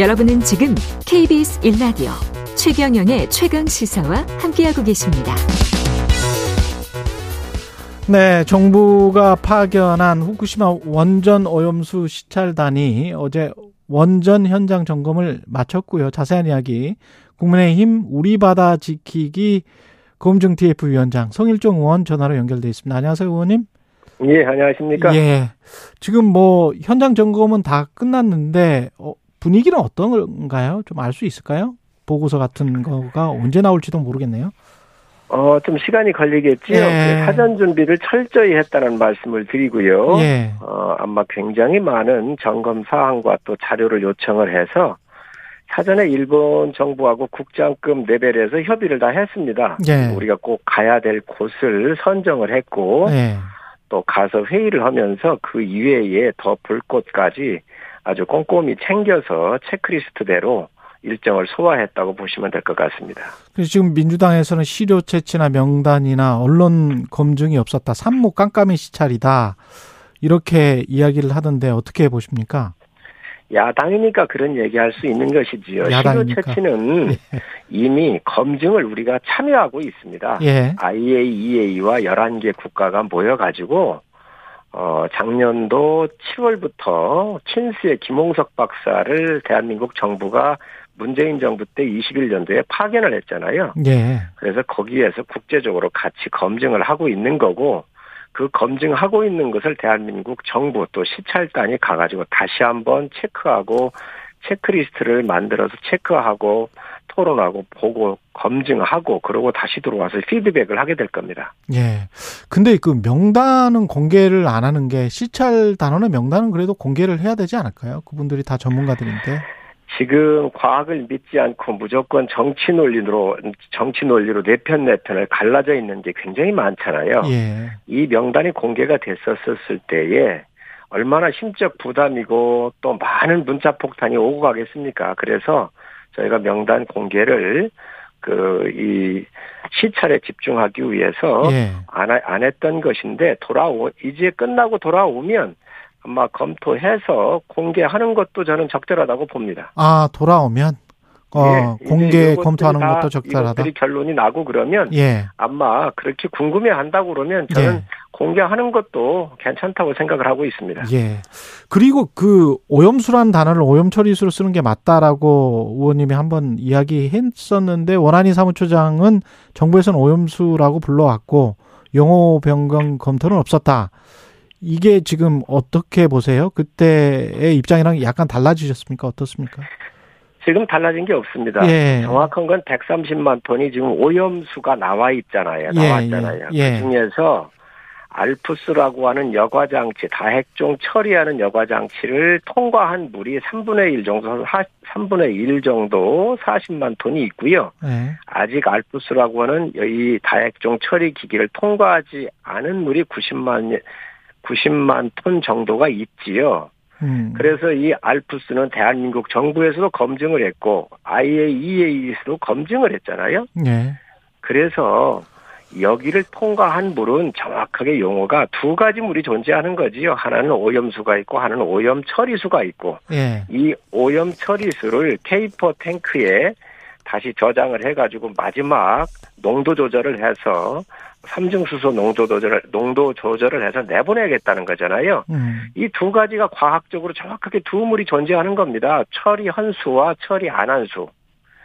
여러분은 지금 KBS 1라디오 최경영의 최강 시사와 함께하고 계십니다. 네, 정부가 파견한 후쿠시마 원전 오염수 시찰단이 어제 원전 현장 점검을 마쳤고요. 자세한 이야기 국민의힘 우리 바다 지키기 검증 TF 위원장 성일종 의원 전화로 연결돼 있습니다. 안녕하세요, 의원님. 예, 안녕하십니까? 예. 지금 뭐 현장 점검은 다 끝났는데 어, 분위기는 어떤가요? 좀 알 수 있을까요? 보고서 같은 거가 언제 나올지도 모르겠네요. 어, 좀 시간이 걸리겠지요. 예. 사전 준비를 철저히 했다는 말씀을 드리고요. 예. 어, 아마 굉장히 많은 점검 사항과 또 자료를 요청을 해서 사전에 일본 정부하고 국장급 레벨에서 협의를 다 했습니다. 예. 우리가 꼭 가야 될 곳을 선정을 했고 예. 또 가서 회의를 하면서 그 이외에 더 볼 곳까지 아주 꼼꼼히 챙겨서 체크리스트대로 일정을 소화했다고 보시면 될 것 같습니다. 그래서 지금 민주당에서는 시료 채취나 명단이나 언론 검증이 없었다. 산모 깜깜이 시찰이다. 이렇게 이야기를 하던데 어떻게 보십니까? 야당이니까 그런 얘기할 수 있는 것이지요. 야당이니까. 시료 채취는 이미 검증을 우리가 참여하고 있습니다. 예. IAEA와 11개 국가가 모여가지고 어, 작년도 7월부터 킨스의 김홍석 박사를 대한민국 정부가 문재인 정부 때 21년도에 파견을 했잖아요. 예. 그래서 거기에서 국제적으로 같이 검증을 하고 있는 거고 그 검증하고 있는 것을 대한민국 정부 또 시찰단이 가가지고 다시 한번 체크하고 체크리스트를 만들어서 체크하고 토론하고 보고 검증하고 그러고 다시 들어와서 피드백을 하게 될 겁니다. 예. 근데 그 명단은 공개를 안 하는 게 시찰 단원의 명단은 그래도 공개를 해야 되지 않을까요? 그분들이 다 전문가들인데. 지금 과학을 믿지 않고 무조건 정치 논리로 정치 논리로 내편 내편을 갈라져 있는 게 굉장히 많잖아요. 예. 이 명단이 공개가 됐었을 때에 얼마나 심적 부담이고 또 많은 문자 폭탄이 오고 가겠습니까? 그래서 저희가 명단 공개를 그 이 시찰에 집중하기 위해서 예. 안, 하- 안 했던 것인데 돌아오 이제 끝나고 돌아오면 아마 검토해서 공개하는 것도 저는 적절하다고 봅니다. 아, 돌아오면 어, 예, 공개 검토하는 다 것도 적절하다. 이것들이 결론이 나고 그러면 예. 아마 그렇게 궁금해 한다고 그러면 저는 예. 공개하는 것도 괜찮다고 생각을 하고 있습니다. 예. 그리고 그 오염수란 단어를 오염 처리수로 쓰는 게 맞다라고 의원님이 한번 이야기했었는데 원한희 사무처장은 정부에서는 오염수라고 불러왔고 용어 변경 검토는 없었다. 이게 지금 어떻게 보세요? 그때의 입장이랑 약간 달라지셨습니까? 어떻습니까? 지금 달라진 게 없습니다. 예. 정확한 건 130만 톤이 지금 오염수가 나와 있잖아요. 예, 나왔잖아요. 예, 예. 그 중에서 알프스라고 하는 여과장치, 다핵종 처리하는 여과장치를 통과한 물이 3분의 1 정도, 3분의 1 정도 40만 톤이 있고요. 예. 아직 알프스라고 하는 이 다핵종 처리 기기를 통과하지 않은 물이 90만 90만 톤 정도가 있지요. 음. 그래서 이 알프스는 대한민국 정부에서도 검증을 했고 IAEA에서도 검증을 했잖아요. 예. 그래서 여기를 통과한 물은 정확하게 용어가 두 가지 물이 존재하는 거지요. 하나는 오염수가 있고 하나는 오염 처리수가 있고 예. 이 오염 처리수를 케이퍼 탱크에 다시 저장을 해가지고 마지막 농도 조절을 해서 삼중수소 농도 조절을 농도 조절을 해서 내보내겠다는 거잖아요. 음. 이두 가지가 과학적으로 정확하게 두 물이 존재하는 겁니다. 처리 한수와 처리 안 한 수.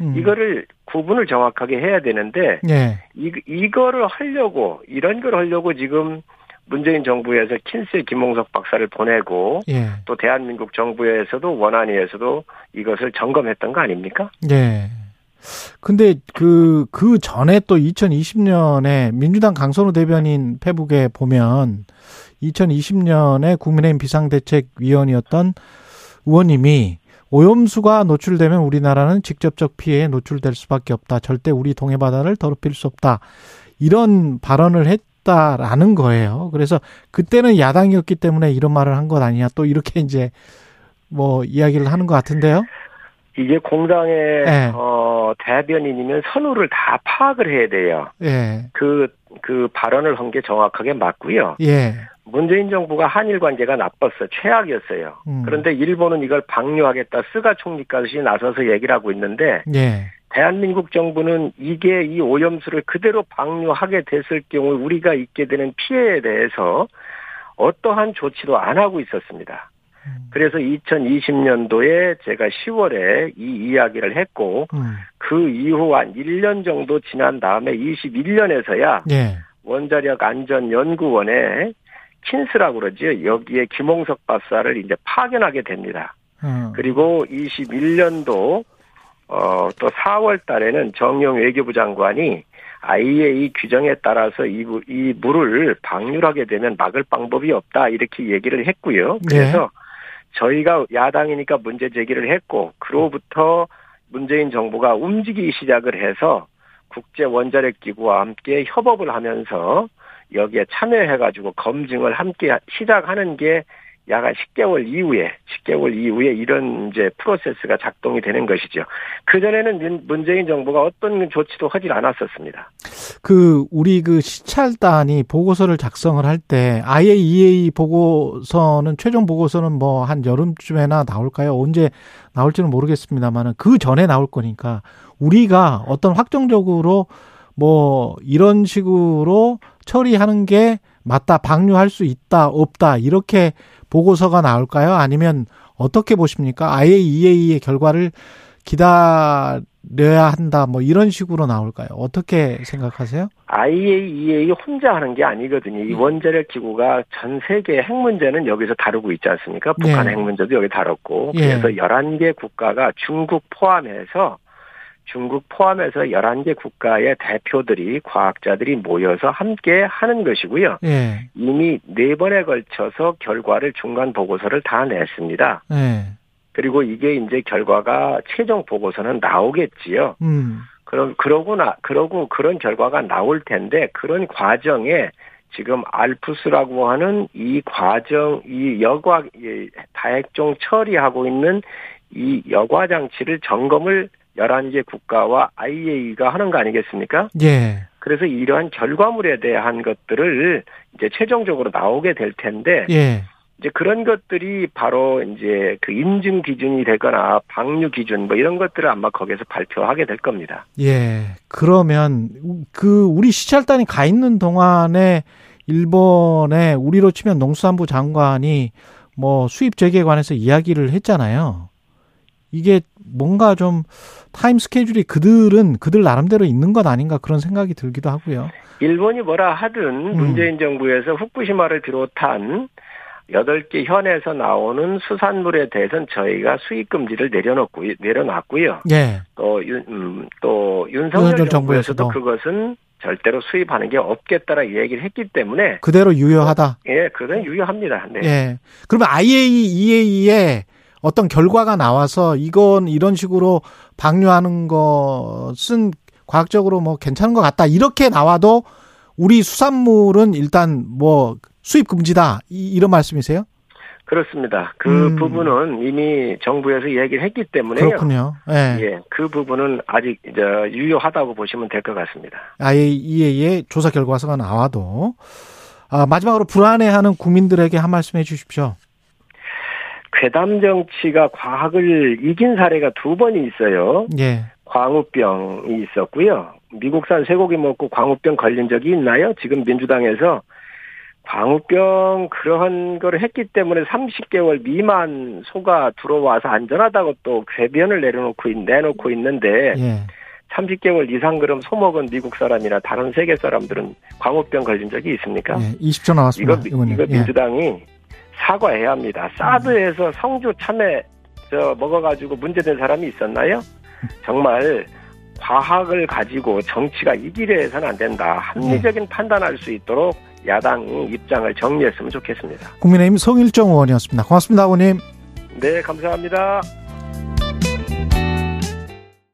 음. 이거를 구분을 정확하게 해야 되는데 예. 이 이거를 하려고 이런 걸 하려고 지금 문재인 정부에서 킨스의 김홍석 박사를 보내고 예. 또 대한민국 정부에서도 원안위에서도 이것을 점검했던 거 아닙니까? 예. 근데 그, 그 전에 또 2020년에 민주당 강선우 대변인 페북에 보면 2020년에 국민의힘 비상대책위원이었던 의원님이 오염수가 노출되면 우리나라는 직접적 피해에 노출될 수밖에 없다. 절대 우리 동해 바다를 더럽힐 수 없다. 이런 발언을 했다라는 거예요. 그래서 그때는 야당이었기 때문에 이런 말을 한 것 아니냐. 또 이렇게 이제 뭐 이야기를 하는 것 같은데요. 이게 공당의 네. 어, 대변인이면 선우를 다 파악을 해야 돼요. 예. 그, 그 발언을 한 게 정확하게 맞고요. 예. 문재인 정부가 한일 관계가 나빴어 최악이었어요. 음. 그런데 일본은 이걸 방류하겠다. 스가 총리까지 나서서 얘기를 하고 있는데 예. 대한민국 정부는 이게 이 오염수를 그대로 방류하게 됐을 경우 우리가 입게 되는 피해에 대해서 어떠한 조치도 안 하고 있었습니다. 음. 그래서 2020년도에 제가 10월에 이 이야기를 했고 음. 그 이후 한 1년 정도 지난 다음에 21년에서야 예. 원자력 안전 연구원에 킨스라고 그러죠. 여기에 김홍석 박사를 이제 파견하게 됩니다. 음. 그리고 21년도 어, 또 4월 달에는 정영 외교부 장관이 IAEA 규정에 따라서 이, 이 물을 방류하게 되면 막을 방법이 없다 이렇게 얘기를 했고요. 네. 그래서 네. 저희가 야당이니까 문제 제기를 했고 그로부터 문재인 정부가 움직이기 시작을 해서 국제 원자력 기구와 함께 협업을 하면서 여기에 참여해가지고 검증을 함께 시작하는 게 약간 10개월 이후에 10개월 이후에 이런 이제 프로세스가 작동이 되는 것이죠. 그 전에는 문재인 정부가 어떤 조치도 하질 않았었습니다. 그 우리 그 시찰단이 보고서를 작성을 할때 IAEA 보고서는 최종 보고서는 뭐 한 여름쯤에나 나올까요? 언제 나올지는 모르겠습니다만은 그 전에 나올 거니까 우리가 어떤 확정적으로 뭐 이런 식으로 처리하는 게 맞다, 방류할 수 있다, 없다 이렇게 보고서가 나올까요? 아니면 어떻게 보십니까? IAEA의 결과를 기다려야 한다, 뭐 이런 식으로 나올까요? 어떻게 생각하세요? IAEA 혼자 하는 게 아니거든요. 이 네. 원자력 기구가 전 세계 핵 문제는 여기서 다루고 있지 않습니까? 북한 네. 핵 문제도 여기 다뤘고. 그래서 예. 11개 국가가 중국 포함해서 중국 포함해서 11개 국가의 대표들이 과학자들이 모여서 함께 하는 것이고요. 예. 이미 네 번에 걸쳐서 결과를 중간 보고서를 다 냈습니다. 예. 그리고 이게 이제 결과가 최종 보고서는 나오겠지요. 음. 그럼 그러고 나 그러고 그런 결과가 나올 텐데 그런 과정에 지금 알프스라고 하는 이 과정 이 여과 다핵종 처리하고 있는 이 여과 장치를 점검을 11개 국가와 IAEA가 하는 거 아니겠습니까? 예. 그래서 이러한 결과물에 대한 것들을 이제 최종적으로 나오게 될 텐데 예. 이제 그런 것들이 바로 이제 그 인증 기준이 되거나 방류 기준 뭐 이런 것들을 아마 거기서 발표하게 될 겁니다. 예. 그러면 그 우리 시찰단이 가 있는 동안에 일본에 우리로 치면 농수산부 장관이 뭐 수입 재개에 관해서 이야기를 했잖아요. 이게 뭔가 좀 타임 스케줄이 그들은 그들 나름대로 있는 것 아닌가 그런 생각이 들기도 하고요. 일본이 뭐라 하든 음. 문재인 정부에서 후쿠시마를 비롯한 8개 현에서 나오는 수산물에 대해서는 저희가 수입 금지를 내려놓고 내려놨고요. 예. 또 윤, 음, 또 윤석열 정부에서도 그것은 절대로 수입하는 게 없겠다라 얘기를 했기 때문에 그대로 유효하다. 예, 그건 유효합니다. 네. 예. 그러면 IAEA에 어떤 결과가 나와서 이건 이런 식으로 방류하는 것은 과학적으로 뭐 괜찮은 것 같다. 이렇게 나와도 우리 수산물은 일단 뭐 수입 금지다. 이 런 말씀이세요? 그렇습니다. 그 음. 부분은 이미 정부에서 얘기를 했기 때문에 그렇군요. 네. 예, 그 부분은 아직 이제 유효하다고 보시면 될 것 같습니다. IAEA의 조사 결과서가 나와도 아, 마지막으로 불안해하는 국민들에게 한 말씀 해주십시오. 괴담 정치가 과학을 이긴 사례가 두 번이 있어요. 예. 광우병이 있었고요. 미국산 쇠고기 먹고 광우병 걸린 적이 있나요? 지금 민주당에서 광우병 그러한 거를 했기 때문에 30개월 미만 소가 들어와서 안전하다고 또 궤변을 내려놓고 내놓고 있는데 예. 30개월 이상 그럼 소 먹은 미국 사람이나 다른 세계 사람들은 광우병 걸린 적이 있습니까? 예. 20초 나왔습니다. 이거, 이거 예. 민주당이 사과해야 합니다. 사드에서 성주 참외 저 먹어가지고 문제된 사람이 있었나요? 정말 과학을 가지고 정치가 이기려 해서는 안 된다. 합리적인 네. 판단할 수 있도록 야당이 입장을 정리했으면 좋겠습니다. 국민의힘 송일정 의원이었습니다. 고맙습니다, 의원님. 네, 감사합니다.